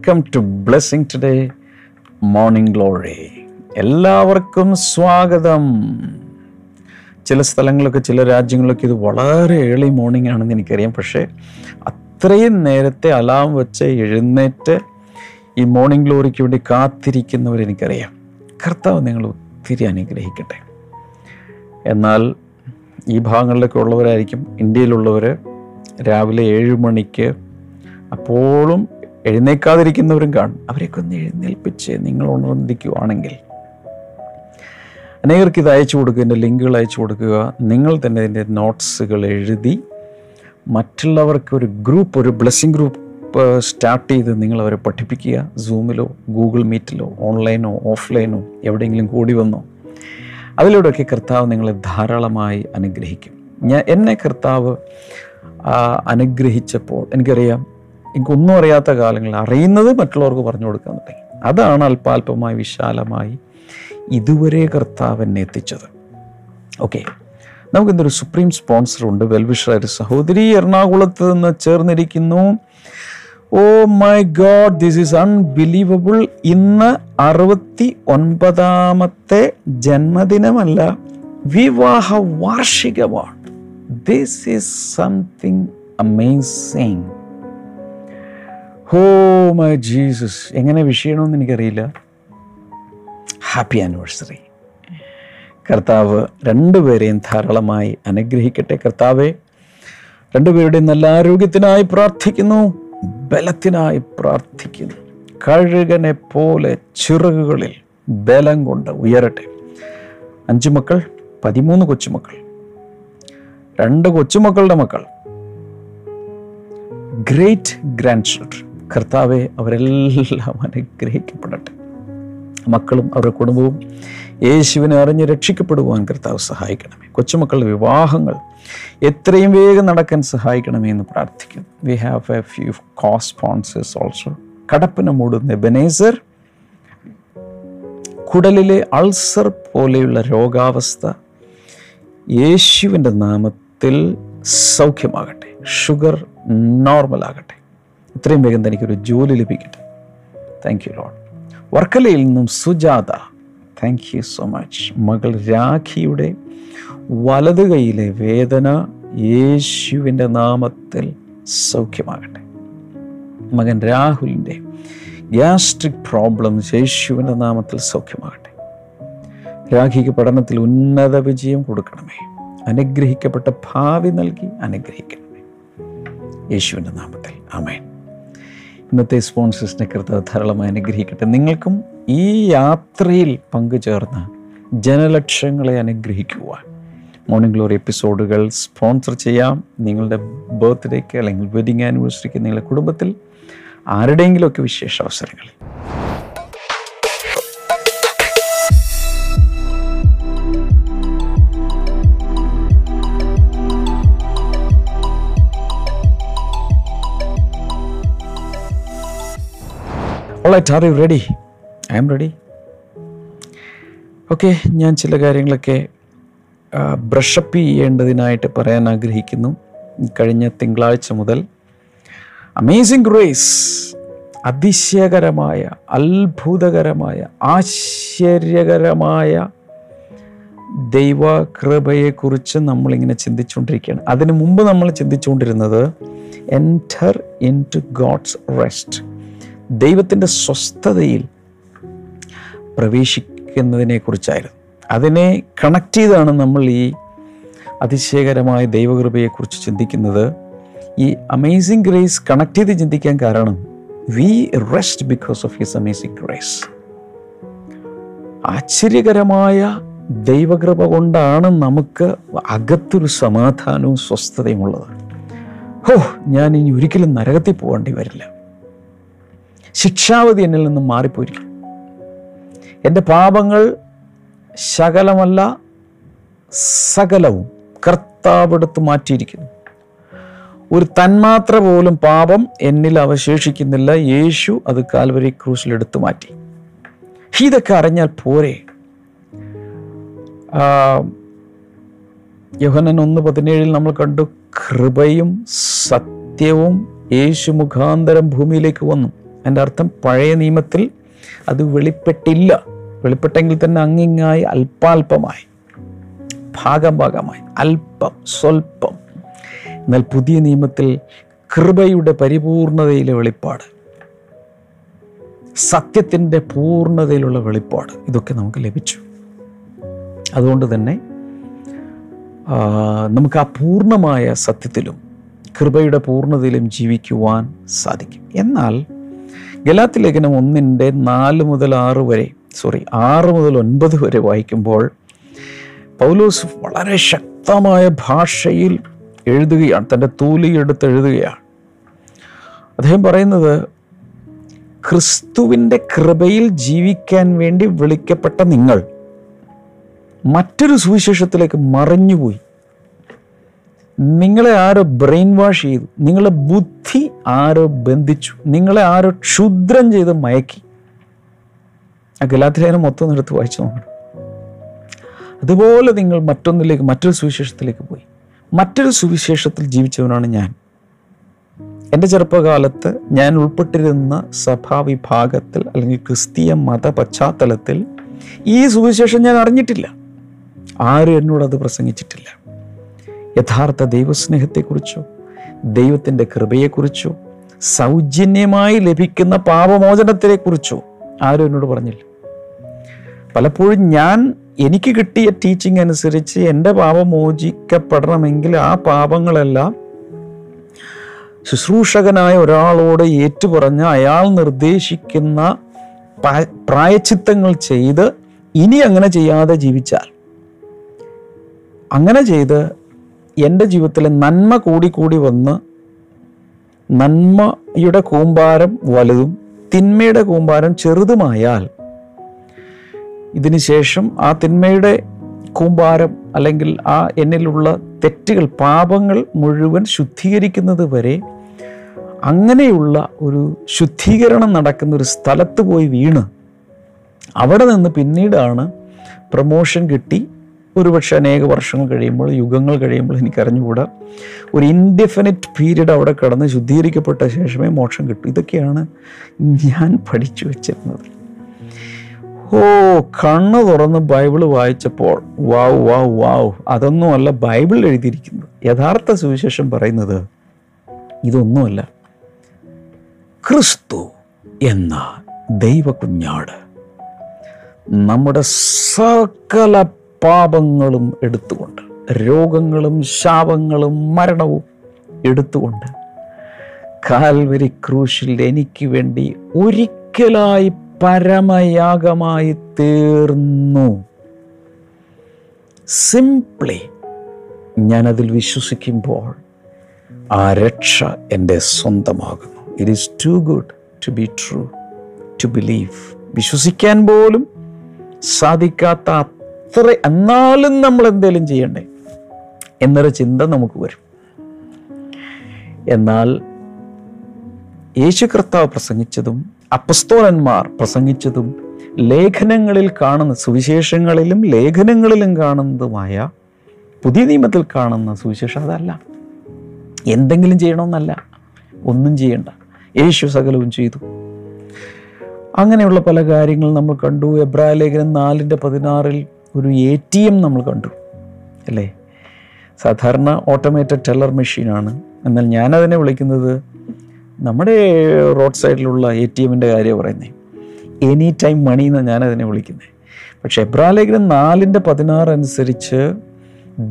Welcome to blessing today morning glory എല്ലാവർക്കും സ്വാഗതം. ചില സ്ഥലങ്ങളൊക്കെ ചില രാജ്യങ്ങളൊക്കെ ഇത് വളരെ ഏർലി മോർണിംഗ് ആണെന്ന് എനിക്കറിയാം. പക്ഷേ അത്രയും നേരത്തെ അലാം വെച്ച് എഴുന്നേറ്റ് ഈ മോർണിംഗ് ഗ്ലോറിക്ക് വേണ്ടി കാത്തിരിക്കുന്നവർ എനിക്കറിയാം. കർത്താവ് നിങ്ങൾ ഒത്തിരി അനുഗ്രഹിക്കട്ടെ. എന്നാൽ ഈ ഭാഗങ്ങളിലൊക്കെ ഉള്ളവരായിരിക്കും ഇന്ത്യയിലുള്ളവർ രാവിലെ ഏഴ് മണിക്ക് അപ്പോഴും എഴുന്നേക്കാതിരിക്കുന്നവരും കാണും. അവരെയൊക്കെ ഒന്ന് എഴുന്നേൽപ്പിച്ച് നിങ്ങൾ ഉണർന്നിരിക്കുവാണെങ്കിൽ അനേകർക്ക് ഇത് അയച്ചു കൊടുക്കുക എന്റെ ലിങ്കുകൾ അയച്ചു കൊടുക്കുക. നിങ്ങൾ തന്നെ ഇതിന്റെ നോട്ട്സുകൾ എഴുതി മറ്റുള്ളവർക്ക് ഒരു ഗ്രൂപ്പ് ഒരു ബ്ലെസ്സിങ് ഗ്രൂപ്പ് സ്റ്റാർട്ട് ചെയ്ത് നിങ്ങൾ അവരെ പഠിപ്പിക്കുക. സൂമിലോ ഗൂഗിൾ മീറ്റിലോ ഓൺലൈനോ ഓഫ്ലൈനോ എവിടെയെങ്കിലും കൂടി വന്നോ അതിലൂടെയൊക്കെ കർത്താവ് നിങ്ങളെ ധാരാളമായി അനുഗ്രഹിക്കും. ഞാൻ എന്നെ കർത്താവ് അനുഗ്രഹിച്ചപ്പോൾ എനിക്കറിയാം എനിക്കൊന്നും അറിയാത്ത കാലങ്ങളിൽ അറിയുന്നത് മറ്റുള്ളവർക്ക് പറഞ്ഞു കൊടുക്കാൻ തുടങ്ങി അതാണ് അല്പാൽപമായി വിശാലമായി ഇതുവരെ കർത്താവ് എന്നെ എത്തിച്ചത്. ഓക്കെ നമുക്കിന്നൊരു സുപ്രീം സ്പോൺസർ ഉണ്ട്. വെൽവിഷർ ഒരു സഹോദരി എറണാകുളത്ത് നിന്ന് ചേർന്നിരിക്കുന്നു. ഓ my God this is unbelievable ഇന്ന് അറുപത്തി ഒൻപതാമത്തെ ജന്മദിനമല്ല വിവാഹ വാർഷികമാണ്. This is something amazing oh my Jesus. എങ്ങനെ വിഷയണമെന്ന് എനിക്കറിയില്ല. Happy anniversary. കർത്താവ് രണ്ടുപേരെയും ധാരാളമായി അനുഗ്രഹിക്കട്ടെ. കർത്താവെ രണ്ടുപേരുടെയും നല്ല ആരോഗ്യത്തിനായി പ്രാർത്ഥിക്കുന്നു. ബലത്തിനായി പ്രാർത്ഥിക്കുന്നു. കഴുകനെ പോലെ ചിറകുകളിൽ ബലം കൊണ്ട് ഉയരട്ടെ. അഞ്ചു മക്കൾ പതിമൂന്ന് കൊച്ചുമക്കൾ. രണ്ട് കൊച്ചുമക്കളുടെ മക്കൾ. ഗ്രേറ്റ് ഗ്രാൻഡ് ചിൽഡ്രൻ കർത്താവെ അവരെല്ലാം അനുഗ്രഹിക്കപ്പെടട്ടെ. മക്കളും അവരുടെ കുടുംബവും യേശുവിനെ അറിഞ്ഞ് രക്ഷിക്കപ്പെടുവാൻ കർത്താവ് സഹായിക്കണമേ. കൊച്ചുമക്കളുടെ വിവാഹങ്ങൾ എത്രയും വേഗം നടക്കാൻ സഹായിക്കണമേ എന്ന് പ്രാർത്ഥിക്കുന്നു. We have a few cosponsors also Kattappana മൂടുന്ന ബനേസർ കുടലിലെ അൾസർ പോലെയുള്ള രോഗാവസ്ഥ യേശുവിന്റെ നാമത്തിൽ സൗഖ്യമാകട്ടെ. ഷുഗർ നോർമൽ ആകട്ടെ. ഇത്രയും വേഗം തനിക്കൊരു ജോലി ലഭിക്കട്ടെ. താങ്ക് യു ലോഡ് വർക്കലയിൽ നിന്നും Sujatha thank you so much മകൾ രാഖിയുടെ വലത് കൈയിലെ വേദന യേശുവിന്റെ നാമത്തിൽ സൗഖ്യമാകട്ടെ. മകൻ രാഹുലിന്റെ ഗ്യാസ്ട്രിക് പ്രോബ്ലംസ് യേശുവിന്റെ നാമത്തിൽ സൗഖ്യമാകട്ടെ. രാഖിക്ക് പഠനത്തിൽ ഉന്നത വിജയം കൊടുക്കണമേ. അനുഗ്രഹിക്കപ്പെട്ട ഭാവി നൽകി അനുഗ്രഹിക്കണമേ. യേശുവിന്റെ നാമത്തിൽ. ആമേൻ. ഇന്നത്തെ സ്പോൺസേഴ്സിനെ കർത്താവ് ധാരാളമായി അനുഗ്രഹിക്കട്ടെ. നിങ്ങൾക്കും ഈ യാത്രയിൽ പങ്കുചേർന്ന് ജനലക്ഷങ്ങളെ അനുഗ്രഹിക്കുക മോർണിംഗ് ഗ്ലോറി എപ്പിസോഡുകൾ സ്പോൺസർ ചെയ്യാം. നിങ്ങളുടെ ബർത്ത്ഡേക്ക് അല്ലെങ്കിൽ വെഡിങ് ആനിവേഴ്സറിക്ക് നിങ്ങളുടെ കുടുംബത്തിൽ ആരുടെയെങ്കിലുമൊക്കെ വിശേഷ അവസരങ്ങളിൽ alright are you ready I'm ready okay ഞാൻ ചില കാര്യങ്ങളൊക്കെ ബ്രഷപ്പ് ചെയ്യേണ്ടതിനായിട്ട് പറയാൻ ആഗ്രഹിക്കുന്നു. കഴിഞ്ഞ തിങ്കളാഴ്ച മുതൽ അമേസിംഗ് റേസ് അതിശയകരമായ അത്ഭുതകരമായ ആശ്ചര്യകരമായ ദൈവകൃപയെക്കുറിച്ച് നമ്മളിങ്ങനെ ചിന്തിച്ചുകൊണ്ടിരിക്കുകയാണ്. അതിനു മുമ്പ് നമ്മൾ ചിന്തിച്ചുകൊണ്ടിരുന്നത് enter into God's rest ദൈവത്തിന്റെ സ്വസ്ഥതയിൽ പ്രവേശിക്കുന്നതിനെക്കുറിച്ചായിരുന്നു. അതിനെ കണക്ട് ചെയ്താണ് നമ്മൾ ഈ അതിശയകരമായ ദൈവകൃപയെക്കുറിച്ച് ചിന്തിക്കുന്നത്. ഈ അമേസിങ് ഗ്രേസ് കണക്ട് ചെയ്ത് ചിന്തിക്കാൻ കാരണം we rest because of his amazing grace ആശ്ചര്യകരമായ ദൈവകൃപ കൊണ്ടാണ് നമുക്ക് അകത്തൊരു സമാധാനവും സ്വസ്ഥതയും ഉള്ളത്. ഹോ ഞാൻ ഇനി ഒരിക്കലും നരകത്തിൽ പോകേണ്ടി വരില്ല. ശിക്ഷാവധി എന്നിൽ നിന്നും മാറിപ്പോയിരിക്കും. എന്റെ പാപങ്ങൾ ശകലമല്ല സകലവും കർത്താവെടുത്ത് മാറ്റിയിരിക്കുന്നു. ഒരു തന്മാത്ര പോലും പാപം എന്നിൽ അവശേഷിക്കുന്നില്ല. യേശു അത് കാൽവരി ക്രൂസിൽ എടുത്തു മാറ്റി. ഇതൊക്കെ അറിഞ്ഞാൽ പോരെ? യോഹനൻ ഒന്ന് പതിനേഴിൽ നമ്മൾ കണ്ടു കൃപയും സത്യവും യേശു മുഖാന്തരം ഭൂമിയിലേക്ക് വന്നു. എന്റെ അർത്ഥം പഴയ നിയമത്തിൽ അത് വെളിപ്പെട്ടില്ല. വെളിപ്പെട്ടെങ്കിൽ തന്നെ അങ്ങിങ്ങായി അല്പാൽപമായി ഭാഗം ഭാഗമായി അല്പം സ്വൽപ്പം എന്നാൽ പുതിയ നിയമത്തിൽ കൃപയുടെ പരിപൂർണതയിലെ വെളിപ്പാട് സത്യത്തിന്റെ പൂർണതയിലുള്ള വെളിപ്പാട് ഇതൊക്കെ നമുക്ക് ലഭിച്ചു. അതുകൊണ്ട് തന്നെ നമുക്ക് ആ പൂർണമായ സത്യത്തിലും കൃപയുടെ പൂർണതയിലും ജീവിക്കുവാൻ സാധിക്കും. എന്നാൽ ഗലാത്തി ലേഖനം ഒന്നിന്റെ നാല് മുതൽ ആറ് വരെ സോറി ആറ് മുതൽ ഒൻപത് വരെ വായിക്കുമ്പോൾ പൗലോസ് വളരെ ശക്തമായ ഭാഷയിൽ എഴുതുകയാണ് തന്റെ തൂലി എടുത്ത് എഴുതുകയാണ്. അദ്ദേഹം പറയുന്നത് ക്രിസ്തുവിന്റെ കൃപയിൽ ജീവിക്കാൻ വേണ്ടി വിളിക്കപ്പെട്ട നിങ്ങൾ മറ്റൊരു സുവിശേഷത്തിലേക്ക് മറഞ്ഞുപോയി. നിങ്ങളെ ആരോ ബ്രെയിൻ വാഷ് ചെയ്തു നിങ്ങളെ ബുദ്ധി ആരോ ബന്ധിച്ചു നിങ്ങളെ ആരോ ക്ഷുദ്രം ചെയ്ത് മയക്കി. ആ ഗലാത്തിലേനും മൊത്തം എടുത്ത് വായിച്ചു നോക്കണം അതുപോലെ നിങ്ങൾ മറ്റൊന്നിലേക്ക് മറ്റൊരു സുവിശേഷത്തിലേക്ക് പോയി. മറ്റൊരു സുവിശേഷത്തിൽ ജീവിച്ചവനാണ് ഞാൻ. എന്റെ ചെറുപ്പകാലത്ത് ഞാൻ ഉൾപ്പെട്ടിരുന്ന സഭാവിഭാഗത്തിൽ അല്ലെങ്കിൽ ക്രിസ്തീയ മത പശ്ചാത്തലത്തിൽ ഈ സുവിശേഷം ഞാൻ അറിഞ്ഞിട്ടില്ല. ആരും എന്നോട് അത് പ്രസംഗിച്ചിട്ടില്ല. യഥാർത്ഥ ദൈവസ്നേഹത്തെക്കുറിച്ചോ ദൈവത്തിന്റെ കൃപയെക്കുറിച്ചോ സൗജന്യമായി ലഭിക്കുന്ന പാപമോചനത്തെക്കുറിച്ചോ ആരും എന്നോട് പറഞ്ഞില്ല. പലപ്പോഴും ഞാൻ എനിക്ക് കിട്ടിയ ടീച്ചിങ് അനുസരിച്ച് എന്റെ പാപം മോചിക്കപ്പെടണമെങ്കിൽ ആ പാപങ്ങളെല്ലാം ശുശ്രൂഷകനായ ഒരാളോട് ഏറ്റുപറഞ്ഞ് അയാൾ നിർദ്ദേശിക്കുന്ന പ്രായച്ചിത്തങ്ങൾ ചെയ്ത് ഇനി അങ്ങനെ ചെയ്യാതെ ജീവിച്ചാൽ അങ്ങനെ ചെയ്ത് എന്റെ ജീവിതത്തിലെ നന്മ കൂടി കൂടി വന്ന് നന്മയുടെ കൂമ്പാരം വലുതും തിന്മയുടെ കൂമ്പാരം ചെറുതുമായാൽ ഇതിന് ശേഷം ആ തിന്മയുടെ കൂമ്പാരം അല്ലെങ്കിൽ ആ എന്നിലുള്ള തെറ്റുകൾ പാപങ്ങൾ മുഴുവൻ ശുദ്ധീകരിക്കുന്നത് വരെ അങ്ങനെയുള്ള ഒരു ശുദ്ധീകരണം നടക്കുന്ന ഒരു സ്ഥലത്ത് പോയി വീണ് അവിടെ നിന്ന് പിന്നീടാണ് പ്രമോഷൻ കിട്ടി. ഒരുപക്ഷെ അനേക വർഷങ്ങൾ കഴിയുമ്പോൾ യുഗങ്ങൾ കഴിയുമ്പോൾ എനിക്കറിഞ്ഞുകൂടാ. ഒരു ഇൻഡെഫിനിറ്റ് പീരീഡ് അവിടെ കടന്ന് ശുദ്ധീകരിക്കപ്പെട്ട ശേഷമേ മോക്ഷം കിട്ടൂ. ഇതൊക്കെയാണ് ഞാൻ പഠിച്ചു വെച്ചിരുന്നത്. ഓ കണ്ണ് തുറന്ന് ബൈബിൾ വായിച്ചപ്പോൾ വാവ് വാവ് വാവ് അതൊന്നുമല്ല ബൈബിൾ എഴുതിയിരിക്കുന്നത്. യഥാർത്ഥ സുവിശേഷം പറയുന്നത് ഇതൊന്നുമല്ല. ക്രിസ്തു എന്ന ദൈവകുഞ്ഞാട് നമ്മുടെ സകല പാപങ്ങളും എടുത്തുകൊണ്ട് രോഗങ്ങളും ശാപങ്ങളും മരണവും എടുത്തുകൊണ്ട് കാൽവരി ക്രൂശിൽ എനിക്ക് വേണ്ടി ഒരിക്കലായി പരമയാഗമായി തീർന്നു. സിംപ്ലി ഞാനതിൽ വിശ്വസിക്കുമ്പോൾ ആ രക്ഷ എന്റെ സ്വന്തമാകുന്നു. It is too good to be true to believe വിശ്വസിക്കാൻ പോലും സാധിക്കാത്ത അത്ര എന്നാലും നമ്മൾ എന്തേലും ചെയ്യണ്ടേ? എന്നൊരു ചിന്ത നമുക്ക് വരും. എന്നാൽ യേശു കർത്താവ് പ്രസംഗിച്ചതും അപ്പസ്തോലന്മാർ പ്രസംഗിച്ചതും ലേഖനങ്ങളിൽ കാണുന്ന സുവിശേഷങ്ങളിലും ലേഖനങ്ങളിലും കാണുന്നതുമായ പുതിയ നിയമത്തിൽ കാണുന്ന സുവിശേഷം അതല്ല. എന്തെങ്കിലും ചെയ്യണമെന്നല്ല. ഒന്നും ചെയ്യണ്ട. യേശു സകലവും ചെയ്തു. അങ്ങനെയുള്ള പല കാര്യങ്ങൾ നമ്മൾ കണ്ടു. എബ്രായ ലേഖനം നാലിന്റെ പതിനാറിൽ ഒരു എ ടി എം നമ്മൾ കണ്ടു അല്ലേ? സാധാരണ ഓട്ടോമേറ്റഡ് ടെല്ലർ മെഷീനാണ് എന്നാൽ ഞാനതിനെ വിളിക്കുന്നത് നമ്മുടെ റോഡ് സൈഡിലുള്ള എ ടി എമ്മിന്റെ കാര്യം പറയുന്നത് എനി ടൈം മണി എന്നാണ് ഞാനതിനെ വിളിക്കുന്നത് പക്ഷേ എബ്രാലേഖനം നാലിന്റെ പതിനാറ് അനുസരിച്ച്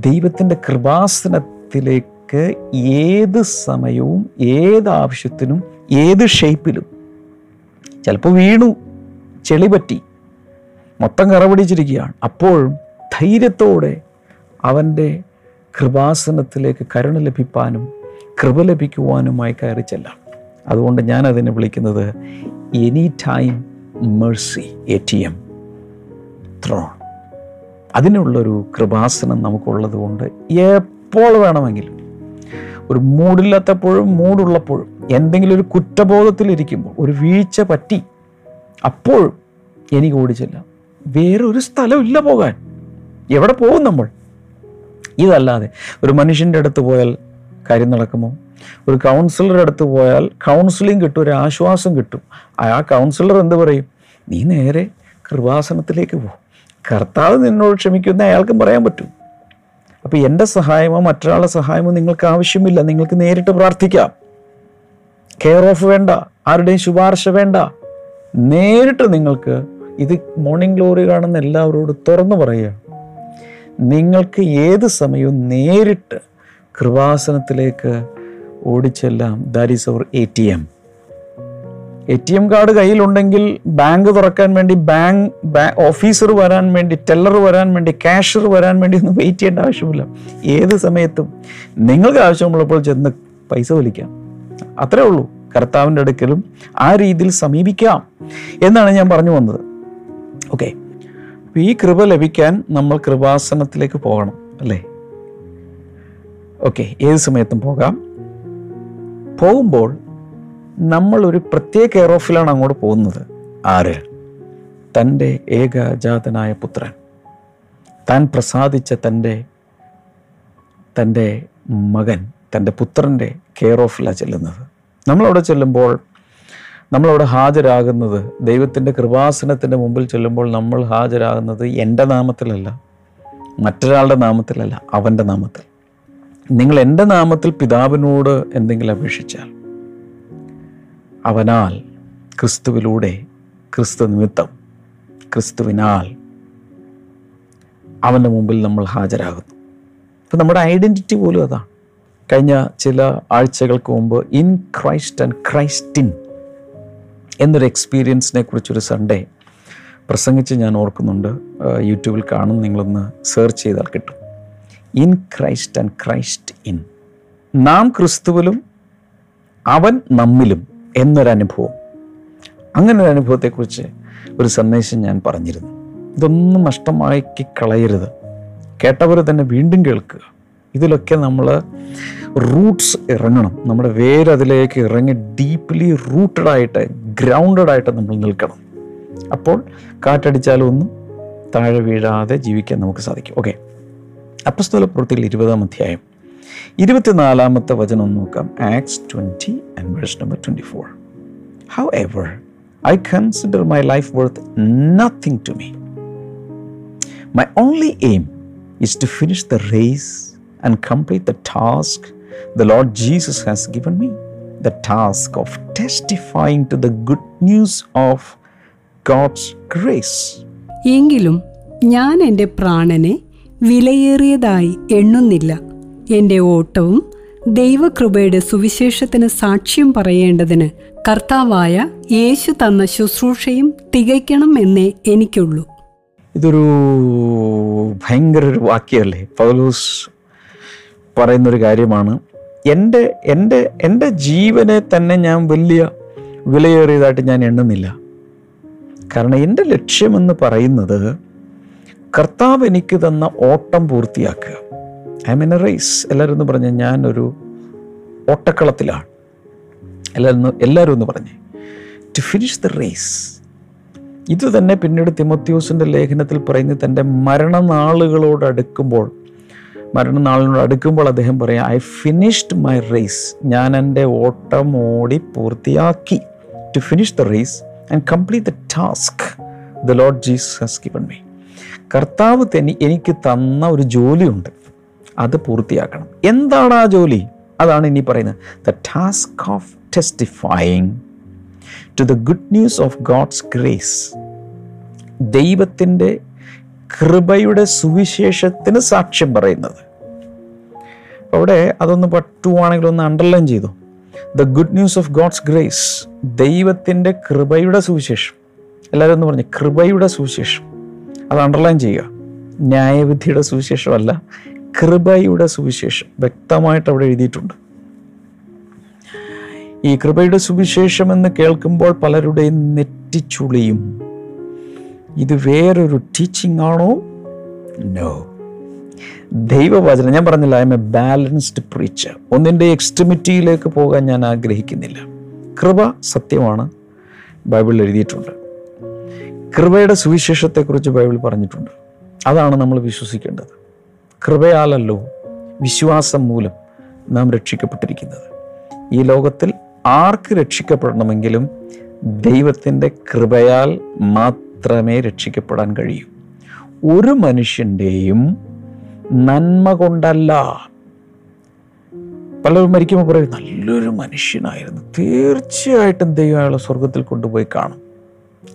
ദൈവത്തിന്റെ കൃപാസനത്തിലേക്ക് ഏത് സമയവും ഏത് ആവശ്യത്തിനും ഏത് ഷേപ്പിലും ചിലപ്പോൾ വീണു ചെളി പറ്റി മൊത്തം കറപിടിച്ചിരിക്കുകയാണ്. അപ്പോഴും ധൈര്യത്തോടെ അവന്റെ കൃപാസനത്തിലേക്ക് കരുണ ലഭിപ്പാനും കൃപ ലഭിക്കുവാനുമായി കയറി ചെല്ലാം. അതുകൊണ്ട് ഞാൻ അതിനെ വിളിക്കുന്നത് any time mercy A T M throne അതിനുള്ളൊരു കൃപാസനം നമുക്കുള്ളത് കൊണ്ട് എപ്പോൾ വേണമെങ്കിലും. ഒരു മൂടില്ലാത്തപ്പോഴും മൂടുള്ളപ്പോഴും എന്തെങ്കിലും ഒരു കുറ്റബോധത്തിലിരിക്കുമ്പോൾ ഒരു വീഴ്ച പറ്റി അപ്പോഴും എനിക്ക് ഓടിച്ചില്ല വേറെ ഒരു സ്ഥലമില്ല പോകാൻ. എവിടെ പോകും നമ്മൾ? ഇതല്ലാതെ ഒരു മനുഷ്യന്റെ അടുത്ത് പോയാൽ കാര്യം നടക്കുമോ? ഒരു കൗൺസിലറുടെ അടുത്ത് പോയാൽ കൗൺസിലിംഗ് കിട്ടും ഒരു ആശ്വാസം കിട്ടും. ആ കൗൺസിലർ എന്ത് പറയും? നീ നേരെ കൃപാസനത്തിലേക്ക് പോകും കർത്താവ് നിന്നോട് ക്ഷമിക്കുന്ന അയാൾക്കും പറയാൻ പറ്റും. അപ്പോൾ എന്റെ സഹായമോ മറ്റൊരാളുടെ സഹായമോ നിങ്ങൾക്ക് ആവശ്യമില്ല. നിങ്ങൾക്ക് നേരിട്ട് പ്രാർത്ഥിക്കാം. കെയർ ഓഫ് വേണ്ട. ആരുടെയും ശുപാർശ വേണ്ട. നേരിട്ട് നിങ്ങൾക്ക് ഇത് മോർണിംഗ് ഗ്ലോറി കാണുന്ന എല്ലാവരോടും തുറന്നു പറയുക. നിങ്ങൾക്ക് ഏത് സമയവും നേരിട്ട് കൃപാസനത്തിലേക്ക് ഓടിച്ചെല്ലാം that is our A T M A T M card കയ്യിലുണ്ടെങ്കിൽ ബാങ്ക് തുറക്കാൻ വേണ്ടി ബാങ്ക് ഓഫീസർ വരാൻ വേണ്ടി ടെല്ലർ വരാൻ വേണ്ടി ക്യാഷർ വരാൻ വേണ്ടി ഒന്നും വെയിറ്റ് ചെയ്യേണ്ട ആവശ്യമില്ല. ഏത് സമയത്തും നിങ്ങൾക്ക് ആവശ്യമുള്ളപ്പോൾ ചെന്ന് പൈസ വലിക്കാം. അത്രേ ഉള്ളൂ. കർത്താവിന്റെ അടുക്കലും ആ രീതിയിൽ സമീപിക്കാം എന്നാണ് ഞാൻ പറഞ്ഞു വന്നത്. ഓക്കെ ഈ കൃപ ലഭിക്കാൻ നമ്മൾ കൃപാസനത്തിലേക്ക് പോകണം അല്ലേ? ഓക്കെ ഏത് സമയത്തും പോകാം. പോകുമ്പോൾ നമ്മൾ ഒരു പ്രത്യേക കെയർ ഓഫിലാണ് അങ്ങോട്ട് പോകുന്നത്. ആര്? തന്റെ ഏകജാതനായ പുത്രൻ. താൻ പ്രസാദിച്ച തന്റെ തന്റെ മകൻ തന്റെ പുത്രന്റെ കെയർ ഓഫിലാണ് ചെല്ലുന്നത്. നമ്മളവിടെ ചെല്ലുമ്പോൾ നമ്മളവിടെ ഹാജരാകുന്നത് ദൈവത്തിന്റെ കൃപാസനത്തിന്റെ മുമ്പിൽ ചെല്ലുമ്പോൾ നമ്മൾ ഹാജരാകുന്നത് എന്റെ നാമത്തിലല്ല മറ്റൊരാളുടെ നാമത്തിലല്ല അവന്റെ നാമത്തിൽ. നിങ്ങൾ എന്റെ നാമത്തിൽ പിതാവിനോട് എന്തെങ്കിലും അപേക്ഷിച്ചാൽ അവനാൽ ക്രിസ്തുവിലൂടെ ക്രിസ്തു നിമിത്തം ക്രിസ്തുവിനാൽ അവന്റെ മുമ്പിൽ നമ്മൾ ഹാജരാകുന്നു. അപ്പം നമ്മുടെ ഐഡന്റിറ്റി പോലും അതാണ് കഴിഞ്ഞ ചില ആഴ്ചകൾക്ക് മുമ്പ് ഇൻ ക്രൈസ്റ്റ് ആൻഡ് ക്രൈസ്റ്റിൻ എന്നൊരു എക്സ്പീരിയൻസിനെ കുറിച്ചൊരു സൺഡേ പ്രസംഗിച്ച് ഞാൻ ഓർക്കുന്നുണ്ട്. യൂട്യൂബിൽ കാണും നിങ്ങളൊന്ന് സെർച്ച് ചെയ്താൽ കിട്ടും. In Christ and Christ in. നാം ക്രിസ്തുവിലും അവൻ നമ്മിലും എന്നൊരനുഭവം അങ്ങനെ ഒരു അനുഭവത്തെക്കുറിച്ച് ഒരു സന്ദേശം ഞാൻ പറഞ്ഞിരുന്നു. ഇതൊന്നും നഷ്ടമാക്കി കളയരുത് കേട്ടവർ തന്നെ വീണ്ടും കേൾക്കുക. ഇതിലൊക്കെ നമ്മൾ റൂട്ട്സ് ഇറങ്ങണം. നമ്മുടെ വേരതിലേക്ക് ഇറങ്ങി ഡീപ്ലി റൂട്ടഡ് ആയിട്ട് ഗ്രൗണ്ടഡ് ആയിട്ട് നമ്മൾ നിൽക്കണം. അപ്പോൾ കാറ്റടിച്ചാലും ഒന്നും താഴെ വീഴാതെ ജീവിക്കാൻ നമുക്ക് സാധിക്കും. ഓക്കെ അപ്പസ്തോല പ്രവൃത്തിയിൽ ഇരുപതാം അധ്യായം. ഇരുപത്തിനാലാമത്തെ വചനം നോക്കാം. Acts twenty and verse number twenty four however I consider my life worth nothing to me my only aim is to finish the race and complete the task the Lord Jesus has given me. The task of testifying to the good news of God's grace. എങ്കിലും ഞാൻ എന്റെ പ്രാണനെ വിലയേറിയതായി എണ്ണുന്നില്ല. എന്റെ ഓട്ടവും ദൈവകൃപയുടെ സുവിശേഷത്തിന് സാക്ഷ്യം പറയേണ്ടതിന് കർത്താവായ യേശു തന്ന ശുശ്രൂഷയും തികയ്ക്കണം എന്നേ എനിക്കുള്ളൂ. ഇതൊരു ഭയങ്കര ഒരു വാക്യമല്ലേ? പൗലൂസ് പറയുന്നൊരു കാര്യമാണ്. എന്റെ എന്റെ എന്റെ ജീവനെ തന്നെ ഞാൻ വലിയ വിലയേറിയതായിട്ട് ഞാൻ എണ്ണുന്നില്ല. കാരണം എന്റെ ലക്ഷ്യമെന്ന് പറയുന്നത് കർത്താവ് എനിക്ക് തന്ന ഓട്ടം പൂർത്തിയാക്കുക. I mean a race. എല്ലാവരും ഒന്ന് പറഞ്ഞ് ഞാനൊരു ഓട്ടക്കളത്തിലാണ്. എല്ലാവരും എല്ലാവരും ഒന്ന് പറഞ്ഞേ ടു ഫിനിഷ് ദ റേസ് ഇത് തന്നെ പിന്നീട് തിമോത്യൂസിന്റെ ലേഖനത്തിൽ പറയുന്നത് തന്റെ മരണനാളുകളോട് അടുക്കുമ്പോൾ മരണനാളിനോട് അടുക്കുമ്പോൾ അദ്ദേഹം പറയാം ഐ ഫിനിഷ്ഡ് മൈ റേസ് ഞാൻ എന്റെ ഓട്ടം ഓടി പൂർത്തിയാക്കി. To finish the race and complete the task the Lord Jesus has given me കർത്താവ് തന്നെ എനിക്ക് തന്ന ഒരു ജോലിയുണ്ട്. അത് പൂർത്തിയാക്കണം. എന്താണ് ആ ജോലി? അതാണ് ഇനി പറയുന്നത്. The task of testifying to the good news of God's grace ദൈവത്തിന്റെ കൃപയുടെ സുവിശേഷത്തിന് സാക്ഷ്യം പറയുന്നത്. അവിടെ അതൊന്ന് പറ്റുവാണെങ്കിൽ ഒന്ന് അണ്ടർലൈൻ ചെയ്തു. The good news of God's grace ദൈവത്തിന്റെ കൃപയുടെ സുവിശേഷം. എല്ലാവരും ഒന്ന് പറഞ്ഞു കൃപയുടെ സുവിശേഷം. അത് അണ്ടർലൈൻ ചെയ്യുക. ന്യായവിധിയുടെ സുവിശേഷമല്ല കൃപയുടെ സുവിശേഷം. വ്യക്തമായിട്ട് അവിടെ എഴുതിയിട്ടുണ്ട്. ഈ കൃപയുടെ സുവിശേഷം എന്ന് കേൾക്കുമ്പോൾ പലരുടെയും നെറ്റിച്ചുളിയും ഇത് വേറൊരു ടീച്ചിങ് ആണോ? നോ ദൈവവചനം ഞാൻ പറഞ്ഞില്ല I M a balanced preacher ഒന്നിന്റെ എക്സ്ട്രിമിറ്റിയിലേക്ക് പോകാൻ ഞാൻ ആഗ്രഹിക്കുന്നില്ല. കൃപ സത്യമാണ്. ബൈബിളിൽ എഴുതിയിട്ടുണ്ട്. കൃപയുടെ സുവിശേഷത്തെക്കുറിച്ച് ബൈബിൾ പറഞ്ഞിട്ടുണ്ട്. അതാണ് നമ്മൾ വിശ്വസിക്കേണ്ടത്. കൃപയാലല്ലോ വിശ്വാസം മൂലം നാം രക്ഷിക്കപ്പെട്ടിരിക്കുന്നത്. ഈ ലോകത്തിൽ ആർക്ക് രക്ഷിക്കപ്പെടണമെങ്കിലും ദൈവത്തിന്റെ കൃപയാൽ മാത്രമേ രക്ഷിക്കപ്പെടാൻ കഴിയൂ. ഒരു മനുഷ്യന്റെയും നന്മ കൊണ്ടല്ല. പലരും മരിക്കുമ്പോൾ പറയും നല്ലൊരു മനുഷ്യനായിരുന്നു. തീർച്ചയായിട്ടും ദൈവം അയാളെ സ്വർഗത്തിൽ കൊണ്ടുപോയി കാണും.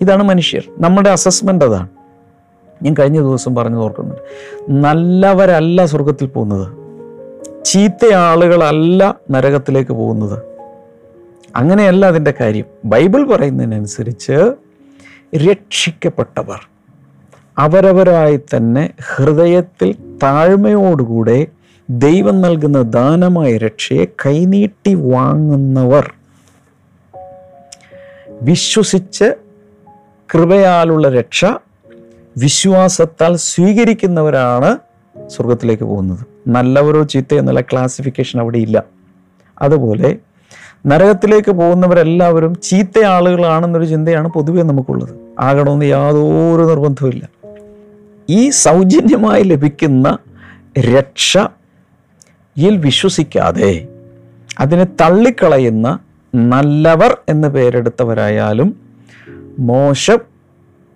ഇതാണ് മനുഷ്യർ. നമ്മുടെ അസസ്മെന്റ് അതാണ്. ഞാൻ കഴിഞ്ഞ ദിവസം പറഞ്ഞു ഓർക്കുന്നുണ്ട്. നല്ലവരല്ല സ്വർഗത്തിൽ പോകുന്നത്. ചീത്ത ആളുകളല്ല നരകത്തിലേക്ക് പോകുന്നത്. അങ്ങനെയല്ല അതിന്റെ കാര്യം. ബൈബിൾ പറയുന്നതിനനുസരിച്ച് രക്ഷിക്കപ്പെട്ടവർ. അവരവരായി തന്നെ ഹൃദയത്തിൽ താഴ്മയോടുകൂടെ ദൈവം നൽകുന്ന ദാനമായ രക്ഷയെ കൈനീട്ടി വാങ്ങുന്നവർ. വിശ്വസിച്ച് കൃപയാലുള്ള രക്ഷ വിശ്വാസത്താൽ സ്വീകരിക്കുന്നവരാണ് സ്വർഗത്തിലേക്ക് പോകുന്നത്. നല്ലവരോ ചീത്ത എന്നുള്ള ക്ലാസിഫിക്കേഷൻ അവിടെ ഇല്ല. അതുപോലെ നരകത്തിലേക്ക് പോകുന്നവരെല്ലാവരും ചീത്ത ആളുകളാണെന്നൊരു ചിന്തയാണ് പൊതുവെ നമുക്കുള്ളത്. ആകണമെന്ന് യാതൊരു നിർബന്ധവുമില്ല. ഈ സൗജന്യമായി ലഭിക്കുന്ന രക്ഷ രക്ഷയിൽ വിശ്വസിക്കാതെ അതിനെ തള്ളിക്കളയുന്ന നല്ലവർ എന്ന് പേരെടുത്തവരായാലും മോശം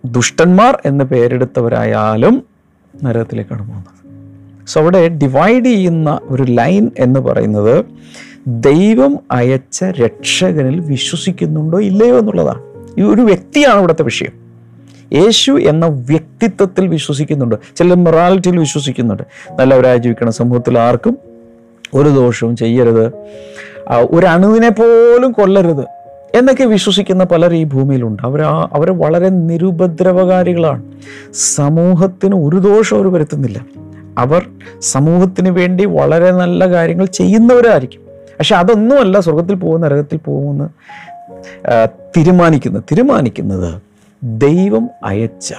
ദുഷ്ടന്മാർ എന്ന് പേരെടുത്തവരായാലും നരകത്തിലേക്കാണ് പോകുന്നത് സോ അവിടെ ഡിവൈഡ് ചെയ്യുന്ന ഒരു ലൈൻ എന്ന് പറയുന്നത് ദൈവം അയച്ച രക്ഷകനിൽ വിശ്വസിക്കുന്നുണ്ടോ ഇല്ലയോ എന്നുള്ളതാണ്. ഈ ഒരു വ്യക്തിയാണ് ഇവിടുത്തെ വിഷയം. യേശു എന്ന വ്യക്തിത്വത്തിൽ വിശ്വസിക്കുന്നുണ്ട്. ചില മൊറാലിറ്റിയിൽ വിശ്വസിക്കുന്നുണ്ട്. നല്ലവരായി ജീവിക്കണം സമൂഹത്തിൽ ആർക്കും ഒരു ദോഷവും ചെയ്യരുത്. ഒരു അണുവിനെ പോലും കൊല്ലരുത് എന്നൊക്കെ വിശ്വസിക്കുന്ന പലർ ഈ ഭൂമിയിലുണ്ട്. അവർ അവർ വളരെ നിരുപദ്രവകാരികളാണ്. സമൂഹത്തിന് ഒരു ദോഷം അവർ വരുത്തുന്നില്ല. അവർ സമൂഹത്തിന് വേണ്ടി വളരെ നല്ല കാര്യങ്ങൾ ചെയ്യുന്നവരായിരിക്കും. പക്ഷെ അതൊന്നുമല്ല സ്വർഗത്തിൽ പോകുന്ന നരകത്തിൽ പോകുമെന്ന് തീരുമാനിക്കുന്നത് തീരുമാനിക്കുന്നത് ദൈവം അയച്ച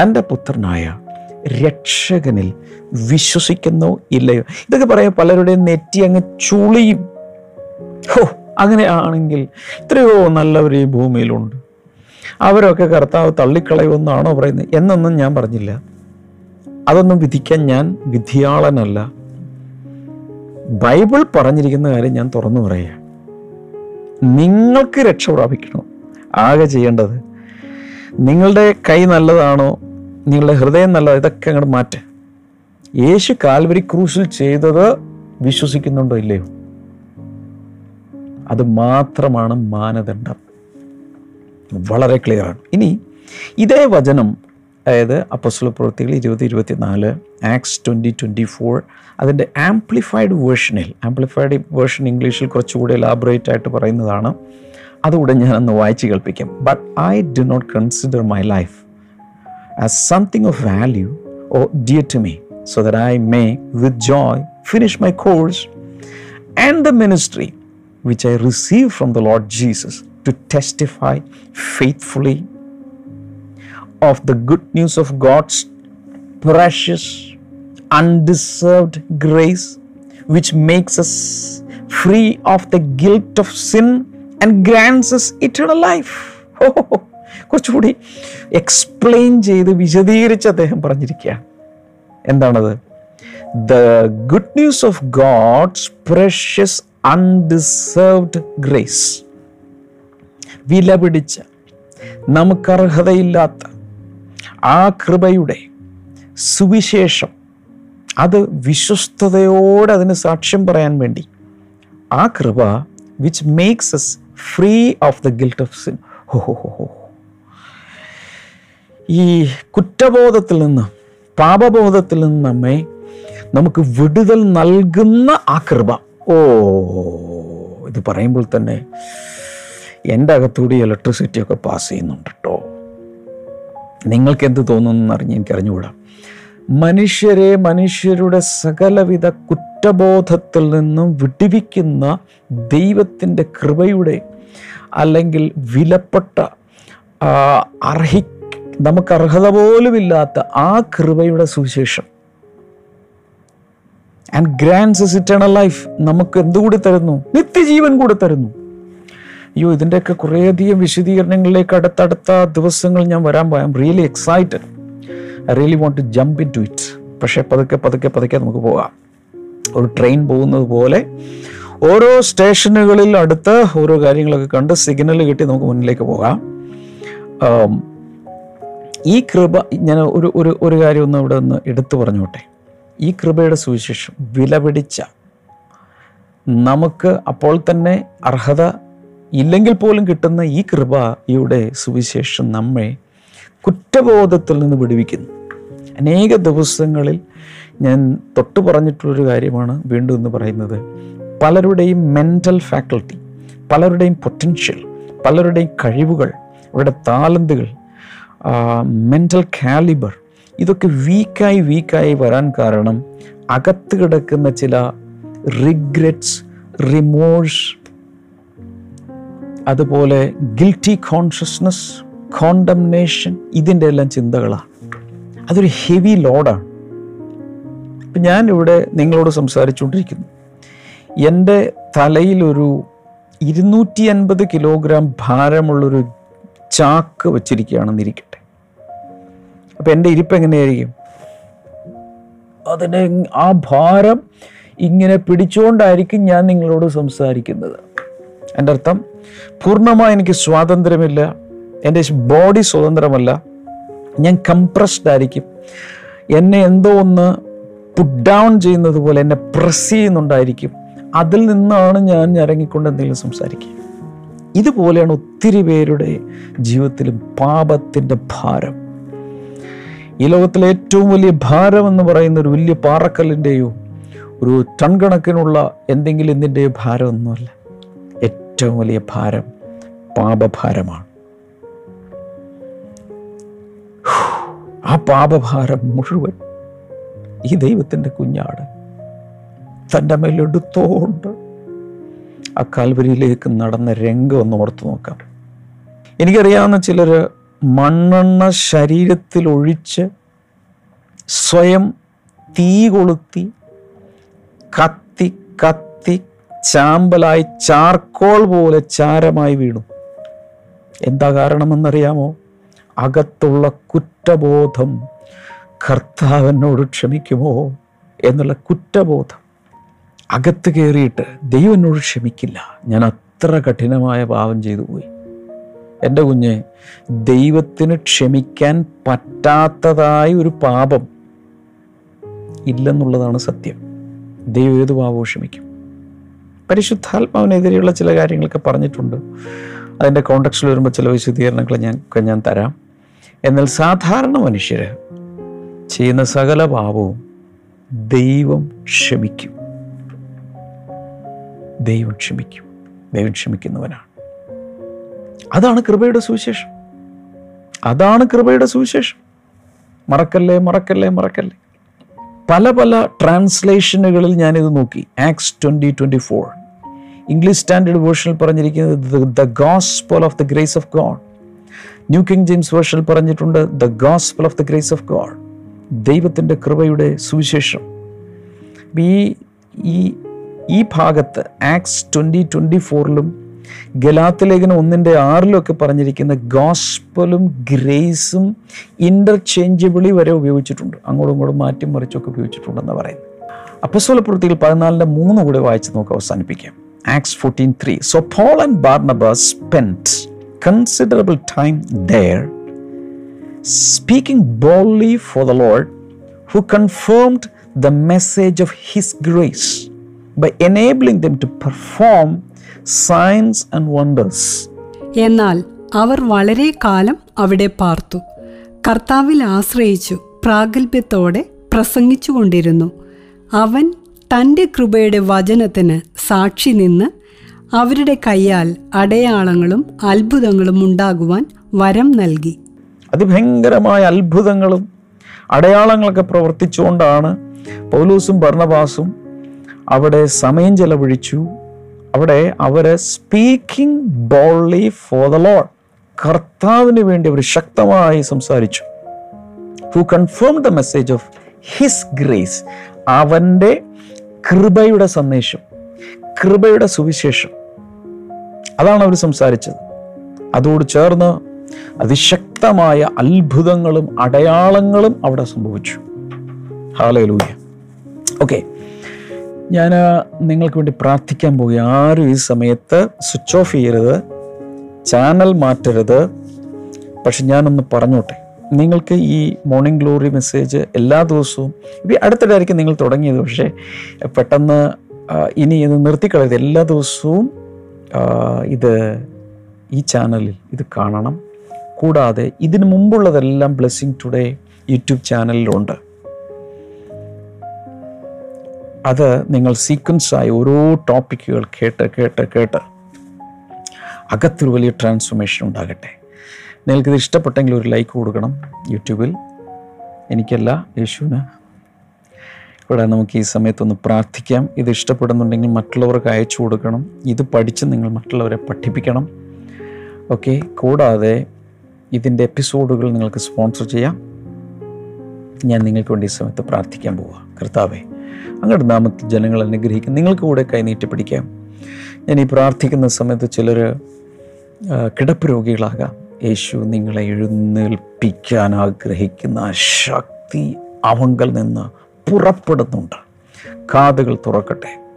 തന്റെ പുത്രനായ രക്ഷകനിൽ വിശ്വസിക്കുന്നോ ഇല്ലയോ? ഇതൊക്കെ പറയാൻ പലരുടെയും നെറ്റി അങ്ങ് ചുളിയും. ഹോ അങ്ങനെയാണെങ്കിൽ എത്രയോ നല്ലവർ ഈ ഭൂമിയിലുണ്ട്. അവരൊക്കെ കർത്താവ് തള്ളിക്കളയുമെന്നാണോ പറയുന്നത്? എന്നൊന്നും ഞാൻ പറഞ്ഞില്ല. അതൊന്നും വിധിക്കാൻ ഞാൻ വിധിയാളനല്ല. ബൈബിൾ പറഞ്ഞിരിക്കുന്ന കാര്യം ഞാൻ തുറന്നു പറയുക നിങ്ങൾക്ക് രക്ഷ പ്രാപിക്കണം. ആകെ ചെയ്യേണ്ടത് നിങ്ങളുടെ കൈ നല്ലതാണോ നിങ്ങളുടെ ഹൃദയം നല്ലതാണോ ഇതൊക്കെ അങ്ങോട്ട് മാറ്റുക യേശു കാൽവരി ക്രൂശിൽ ചെയ്തത് വിശ്വസിക്കുന്നുണ്ടോ ഇല്ലയോ? അത് മാത്രമാണ് മാനദണ്ഡം. വളരെ ക്ലിയറാണ് ഇനി ഇതേ വചനം അതായത് അപ്പസ്വല പ്രവൃത്തികൾ ഇരുപത് ഇരുപത്തിനാല് ആക്സ് ട്വന്റി ട്വന്റി ഫോർ അതിന്റെ ആംപ്ലിഫൈഡ് വേർഷനിൽ ആംപ്ലിഫൈഡ് വേർഷൻ ഇംഗ്ലീഷിൽ കുറച്ചുകൂടി എലാബറേറ്റ് ആയിട്ട് പറയുന്നതാണ്. അതുകൂടെ ഞാൻ ഒന്ന് വായിച്ച് കേൾപ്പിക്കാം. But I do not consider my life as something of value or dear to me so that I may with joy finish my course and the ministry which I receive from the Lord Jesus to testify faithfully of the good news of God's precious, undeserved grace, which makes us free of the guilt of sin and grants us eternal life. കുറച്ചുകൂടി explain ചെയ്ത് വിശദീകരിച്ച് അദ്ദേഹം പറഞ്ഞിരിക്കുകയാണ് എന്താണത് the good news of God's precious undeserved grace വില പിടിച്ച നമുക്കർഹതയില്ലാത്ത ആ കൃപയുടെ സുവിശേഷം അത് വിശ്വസ്തയോടെ അതിന് സാക്ഷ്യം പറയാൻ വേണ്ടി ആ കൃപ which makes us free of the guilt of sin ഹോ ഹോ ഹോ ഈ കുറ്റബോധത്തിൽ നിന്ന് പാപബോധത്തിൽ നിന്ന് നമ്മെ നമുക്ക് വിടുതൽ നൽകുന്ന ആ കൃപ. ഓ ഇത് പറയുമ്പോൾ തന്നെ എന്റെ അകത്തൂടി ഇലക്ട്രിസിറ്റി ഒക്കെ പാസ് ചെയ്യുന്നുണ്ട് കേട്ടോ നിങ്ങൾക്ക് എന്ത് തോന്നുന്നു അറിഞ്ഞ് എനിക്ക് അറിഞ്ഞുകൂടാ മനുഷ്യരെ മനുഷ്യരുടെ സകലവിധ കുറ്റബോധത്തിൽ നിന്നും വിടിവിക്കുന്ന ദൈവത്തിന്റെ കൃപയുടെ അല്ലെങ്കിൽ വിലപ്പെട്ട അർഹി നമുക്ക് അർഹത പോലുമില്ലാത്ത ആ കൃപയുടെ സുവിശേഷം. ആൻഡ് ഗ്രാൻഡ്സ് ഇറ്റേണൽ ലൈഫ് നമുക്ക് എന്തുകൂടി തരുന്നു? നിത്യജീവൻ കൂടെ തരുന്നു. അയ്യോ ഇതിന്റെയൊക്കെ കുറേയധികം വിശദീകരണങ്ങളിലേക്ക് അടുത്തടുത്ത ദിവസങ്ങൾ ഞാൻ വരാൻ പോയാം. Really excited I really want to jump into it പക്ഷേ പതുക്കെ പതുക്കെ പതുക്കെ നമുക്ക് പോകാം. ഒരു ട്രെയിൻ പോകുന്നത് പോലെ ഓരോ സ്റ്റേഷനുകളിൽ അടുത്ത് ഓരോ കാര്യങ്ങളൊക്കെ കണ്ട് സിഗ്നൽ കിട്ടി നമുക്ക് മുന്നിലേക്ക് പോകാം. ഈ കൃപ ഞാൻ ഒരു ഒരു ഒരു കാര്യം ഒന്ന് ഇവിടെ ഒന്ന് എടുത്തു പറഞ്ഞോട്ടെ. ഈ കൃപയുടെ സുവിശേഷം വിലപിടിച്ച നമുക്ക് അപ്പോൾ തന്നെ അർഹത ഇല്ലെങ്കിൽ പോലും കിട്ടുന്ന ഈ കൃപയുടെ സുവിശേഷം നമ്മെ കുറ്റബോധത്തിൽ നിന്ന് വിടുവിക്കുന്നു. അനേക ദിവസങ്ങളിൽ ഞാൻ തൊട്ട് പറഞ്ഞിട്ടുള്ളൊരു കാര്യമാണ് വീണ്ടും എന്ന് പറയുന്നത്. പലരുടെയും മെന്റൽ ഫാക്കൽറ്റി പലരുടെയും പൊട്ടൻഷ്യൽ പലരുടെയും കഴിവുകൾ അവരുടെ താലന്തുകൾ മെന്റൽ കാലിബർ ഇതൊക്കെ വീക്കായി വീക്കായി വരാൻ കാരണം അകത്ത് കിടക്കുന്ന ചില റിഗ്രറ്റ്സ് റിമോഴ്സ് അതുപോലെ ഗിൽറ്റി കോൺഷ്യസ്നസ് കോണ്ടംനേഷൻ ഇതിന്റെ എല്ലാം ചിന്തകളാണ്. അതൊരു ഹെവി ലോഡാണ് ഇപ്പം ഞാനിവിടെ നിങ്ങളോട് സംസാരിച്ചുകൊണ്ടിരിക്കുന്നു. എന്റെ തലയിലൊരു ഇരുന്നൂറ്റി അൻപത് കിലോഗ്രാം ഭാരമുള്ളൊരു ചാക്ക് വച്ചിരിക്കുകയാണെന്നിരിക്കട്ടെ അപ്പം എന്റെ ഇരിപ്പ് എങ്ങനെയായിരിക്കും? അതിനെ ആ ഭാരം ഇങ്ങനെ പിടിച്ചുകൊണ്ടായിരിക്കും ഞാൻ നിങ്ങളോട് സംസാരിക്കുന്നത്. എന്റെ അർത്ഥം പൂർണമായി എനിക്ക് സ്വാതന്ത്ര്യമില്ല. എന്റെ ബോഡി സ്വതന്ത്രമല്ല. ഞാൻ കംപ്രസ്ഡ് ആയിരിക്കും. എന്നെ എന്തോ ഒന്ന് പുഡ് ഡൗൺ ചെയ്യുന്നത് പോലെ എന്നെ പ്രസ് ചെയ്യുന്നുണ്ടായിരിക്കും. അതിൽ നിന്നാണ് ഞാൻ ഇറങ്ങിക്കൊണ്ട് എന്തെങ്കിലും സംസാരിക്കുക. ഇതുപോലെയാണ് ഒത്തിരി പേരുടെ ജീവിതത്തിലും പാപത്തിന്റെ ഭാരം. ഈ ലോകത്തിലെ ഏറ്റവും വലിയ ഭാരം എന്ന് പറയുന്ന ഒരു വലിയ പാറക്കല്ലിന്റെയോ ഒരു ടൺ കണക്കിനുള്ള എന്തെങ്കിലും എന്തിന്റെയോ ഭാരമൊന്നുമല്ല ഏറ്റവും വലിയ ഭാരം പാപഭാരമാണ്. ആ പാപഭാരം മുഴുവൻ ഈ ദൈവത്തിന്റെ കുഞ്ഞാട് തന്റെ മേലെടുത്തോണ്ട് ആ കാൽവരിയിലേക്ക് നടന്ന രംഗം ഒന്ന് ഓർത്തു നോക്കാം. എനിക്കറിയാവുന്ന ചിലർ മണ്ണെണ്ണ ശരീരത്തിൽ ഒഴിച്ച് സ്വയം തീ കൊളുത്തി കത്തി കത്തി ചാമ്പലായി ചാർക്കോൾ പോലെ ചാരമായി വീണു. എന്താ കാരണമെന്നറിയാമോ? അകത്തുള്ള കുറ്റബോധം കർത്താവിനോട് ക്ഷമിക്കുമോ എന്നുള്ള കുറ്റബോധം. അകത്ത് കയറിയിട്ട് ദൈവം എന്നോട് ക്ഷമിക്കില്ല. ഞാൻ അത്ര കഠിനമായ പാപം ചെയ്തു പോയി. എന്റെ കുഞ്ഞ് ദൈവത്തിന് ക്ഷമിക്കാൻ പറ്റാത്തതായ ഒരു പാപം ഇല്ലെന്നുള്ളതാണ് സത്യം. ദൈവം ഏത് പാപവും ക്ഷമിക്കും. പരിശുദ്ധാത്മാവിനെതിരെയുള്ള ചില കാര്യങ്ങളൊക്കെ പറഞ്ഞിട്ടുണ്ട്. അതിന്റെ കോണ്ടക്സ്റ്റിൽ വരുമ്പോൾ ചില വിശദീകരണങ്ങൾ ഞാൻ ഞാൻ തരാം. എന്നാൽ സാധാരണ മനുഷ്യർ ചെയ്യുന്ന സകല പാപവും ദൈവം ക്ഷമിക്കും. ദൈവം ക്ഷമിക്കും. ദൈവം ക്ഷമിക്കുന്നവനാണ്. അതാണ് കൃപയുടെ സുവിശേഷം. അതാണ് കൃപയുടെ സുവിശേഷം. മറക്കല്ലേ മറക്കല്ലേ മറക്കല്ലേ. പല പല ട്രാൻസ്ലേഷനുകളിൽ ഞാനിത് നോക്കി. Acts twenty twenty four English standard വേർഷനിൽ പറഞ്ഞിരിക്കുന്നത് the gospel of the grace of God new King James വേർഷനിൽ പറഞ്ഞിട്ടുണ്ട് the gospel of the grace of God ദൈവത്തിന്റെ കൃപയുടെ സുവിശേഷം. ഈ ഈ ഈ ഭാഗത്ത് ആക്സ് ട്വന്റി ട്വന്റി ഫോറിലും ഗലാത്ത് ലേഖനം ഒന്നിന്റെ ആറിലും ഒക്കെ പറഞ്ഞിരിക്കുന്ന ഗോസ്പലും ഗ്രേസും ഇന്റർചേഞ്ചബിളി വരെ ഉപയോഗിച്ചിട്ടുണ്ട്. അങ്ങോട്ടും ഇങ്ങോട്ടും മാറ്റി മറിച്ചൊക്കെ ഉപയോഗിച്ചിട്ടുണ്ടെന്ന് പറയുന്നത്. അപ്പസ്വല പ്രവൃത്തിയിൽ പതിനാലിന്റെ മൂന്ന് കൂടെ വായിച്ച് നമുക്ക് അവസാനിപ്പിക്കാം. Fourteen three so Paul and Barnabas spent considerable time there speaking boldly for the Lord, who confirmed the message of His grace by enabling them to perform signs and wonders. എന്നാൽ അവർ വളരെ കാലം അവിടെ പാർത്തു കർത്താവിൽ ആശ്രയിച്ചു പ്രാഗൽഭ്യത്തോടെ പ്രസംഗിച്ചുകൊണ്ടിരുന്നു അവൻ തന്റെ കൃപയുടെ വചനത്തിന് സാക്ഷി നിന്ന് അവരുടെ കൈയാൽ അടയാളങ്ങളും അത്ഭുതങ്ങളും ഉണ്ടാകുവാൻ വരം നൽകി. അതിഭയങ്കരമായ അത്ഭുതങ്ങളും അടയാളങ്ങളൊക്കെ പ്രവർത്തിച്ചുകൊണ്ടാണ് പൗലൂസും ഭർണബാസും അവിടെ സമയം ചെലവഴിച്ചു. അവിടെ അവരെ speaking boldly for the Lord കർത്താവിന് വേണ്ടി അവർ ശക്തമായി സംസാരിച്ചു. Who confirm the message of his grace അവന്റെ കൃപയുടെ സന്ദേശം കൃപയുടെ സുവിശേഷം. അതാണ് അവർ സംസാരിച്ചത്. അതോട് ചേർന്ന് അതിശക്തമായ അത്ഭുതങ്ങളും അടയാളങ്ങളും അവിടെ സംഭവിച്ചു. ഹാലയിലൂയ ഓക്കെ ഞാൻ നിങ്ങൾക്ക് വേണ്ടി പ്രാർത്ഥിക്കാൻ പോയി ആരും ഈ സമയത്ത് സ്വിച്ച് ഓഫ് ചെയ്യരുത്. ചാനൽ മാറ്റരുത്. പക്ഷെ ഞാനൊന്ന് പറഞ്ഞോട്ടെ. നിങ്ങൾക്ക് ഈ മോർണിംഗ് ഗ്ലോറി മെസ്സേജ് എല്ലാ ദിവസവും ഇപ്പം അടുത്തിടായിരിക്കും നിങ്ങൾ തുടങ്ങിയത്. പക്ഷേ പെട്ടെന്ന് ഇനി ഇത് നിർത്തിക്കളയത് എല്ലാ ദിവസവും ഇത് ഈ ചാനലിൽ ഇത് കാണണം. കൂടാതെ ഇതിനു മുമ്പുള്ളതെല്ലാം ബ്ലെസ്സിങ് ടുഡേ യൂട്യൂബ് ചാനലിലുണ്ട് അത് നിങ്ങൾ സീക്വൻസായി ഓരോ ടോപ്പിക്കുകൾ കേട്ട് കേട്ട് കേട്ട് അകത്തൊരു വലിയ ട്രാൻസ്ഫോർമേഷൻ ഉണ്ടാകട്ടെ. നിങ്ങൾക്കിത് ഇഷ്ടപ്പെട്ടെങ്കിൽ ഒരു ലൈക്ക് കൊടുക്കണം യൂട്യൂബിൽ. എനിക്കല്ല യേശുവിന്. ഇവിടെ നമുക്ക് ഈ സമയത്തൊന്ന് പ്രാർത്ഥിക്കാം. ഇത് ഇഷ്ടപ്പെടുന്നുണ്ടെങ്കിൽ മറ്റുള്ളവർക്ക് അയച്ചു കൊടുക്കണം. ഇത് പഠിച്ച് നിങ്ങൾ മറ്റുള്ളവരെ പഠിപ്പിക്കണം. ഓക്കെ കൂടാതെ ഇതിന്റെ എപ്പിസോഡുകൾ നിങ്ങൾക്ക് സ്പോൺസർ ചെയ്യാം. ഞാൻ നിങ്ങൾക്ക് വേണ്ടി ഈ സമയത്ത് പ്രാർത്ഥിക്കാൻ പോവുക കർത്താവേ അങ്ങോട്ട് നാമത്തിൽ ജനങ്ങൾ അനുഗ്രഹിക്കും. നിങ്ങൾക്ക് കൂടെ കൈനീട്ടി പിടിക്കാം. ഞാൻ ഈ പ്രാർത്ഥിക്കുന്ന സമയത്ത് ചിലർ കിടപ്പ് രോഗികളാകാം. യേശു നിങ്ങളെ എഴുന്നേൽപ്പിക്കാൻ ആഗ്രഹിക്കുന്ന ശക്തി അവങ്കൽ നിന്ന് പുറപ്പെടുന്നുണ്ട്. കാതുകൾ തുറക്കട്ടെ.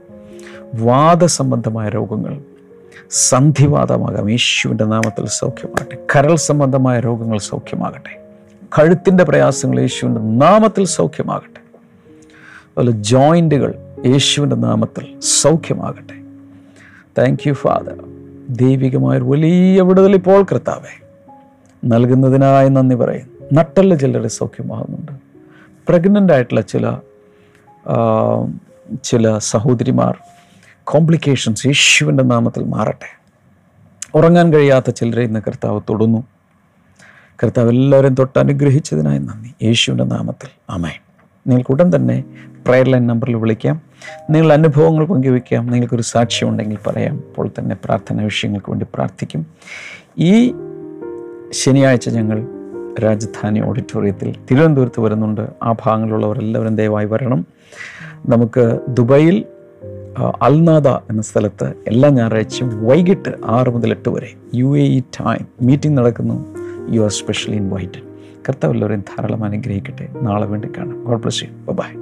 വാദസംബന്ധമായ രോഗങ്ങൾ സന്ധിവാദമാകാം. യേശുവിന്റെ നാമത്തിൽ സൗഖ്യമാകട്ടെ. കരൾ സംബന്ധമായ രോഗങ്ങൾ സൗഖ്യമാകട്ടെ. കഴുത്തിന്റെ പ്രയാസങ്ങൾ യേശുവിന്റെ നാമത്തിൽ സൗഖ്യമാകട്ടെ. അതുപോലെ ജോയിന്റുകൾ യേശുവിന്റെ നാമത്തിൽ സൗഖ്യമാകട്ടെ. താങ്ക് യു ഫാദർ ദൈവികമായൊരു വലിയ വിടുതൽ ഇപ്പോൾ കർത്താവേ. നൽകുന്നതിനായി നന്ദി പറയും. നട്ടല്ല ചിലരെ സൗഖ്യമാകുന്നുണ്ട്. പ്രഗ്നന്റ് ആയിട്ടുള്ള ചില ചില സഹോദരിമാർ കോംപ്ലിക്കേഷൻസ് യേശുവിന്റെ നാമത്തിൽ മാറട്ടെ. ഉറങ്ങാൻ കഴിയാത്ത ചിലരെ ഇന്ന് കർത്താവ് തൊടുന്നു. കർത്താവ് എല്ലാവരും തൊട്ട് അനുഗ്രഹിച്ചതിനായി നന്ദി. യേശുവിന്റെ നാമത്തിൽ. ആമേൻ. നിങ്ങൾക്ക് ഉടൻ തന്നെ പ്രയർ ലൈൻ നമ്പറിൽ വിളിക്കാം. നിങ്ങൾ അനുഭവങ്ങൾ പങ്കുവയ്ക്കാം. നിങ്ങൾക്കൊരു സാക്ഷ്യമുണ്ടെങ്കിൽ പറയാം. അപ്പോൾ തന്നെ പ്രാർത്ഥന വിഷയങ്ങൾക്ക് വേണ്ടി പ്രാർത്ഥിക്കും. ഈ ശനിയാഴ്ച ഞങ്ങൾ രാജധാനി ഓഡിറ്റോറിയത്തിൽ തിരുവനന്തപുരത്ത് വരുന്നുണ്ട്. ആ ഭാഗങ്ങളിലുള്ളവരെല്ലാവരും ദയവായി വരണം. നമുക്ക് ദുബൈയിൽ അൽനാദ എന്ന സ്ഥലത്ത് എല്ലാ ഞായറാഴ്ചയും വൈകിട്ട് ആറ് മുതൽ എട്ട് വരെ U A E time meeting നടക്കുന്നു. യു ആർ സ്പെഷ്യലി ഇൻവൈറ്റഡ് കർത്താവ് എല്ലാവരെയും ധാരാളം അനുഗ്രഹിക്കട്ടെ. നാളെ വേണ്ടി കാണാം. God bless you by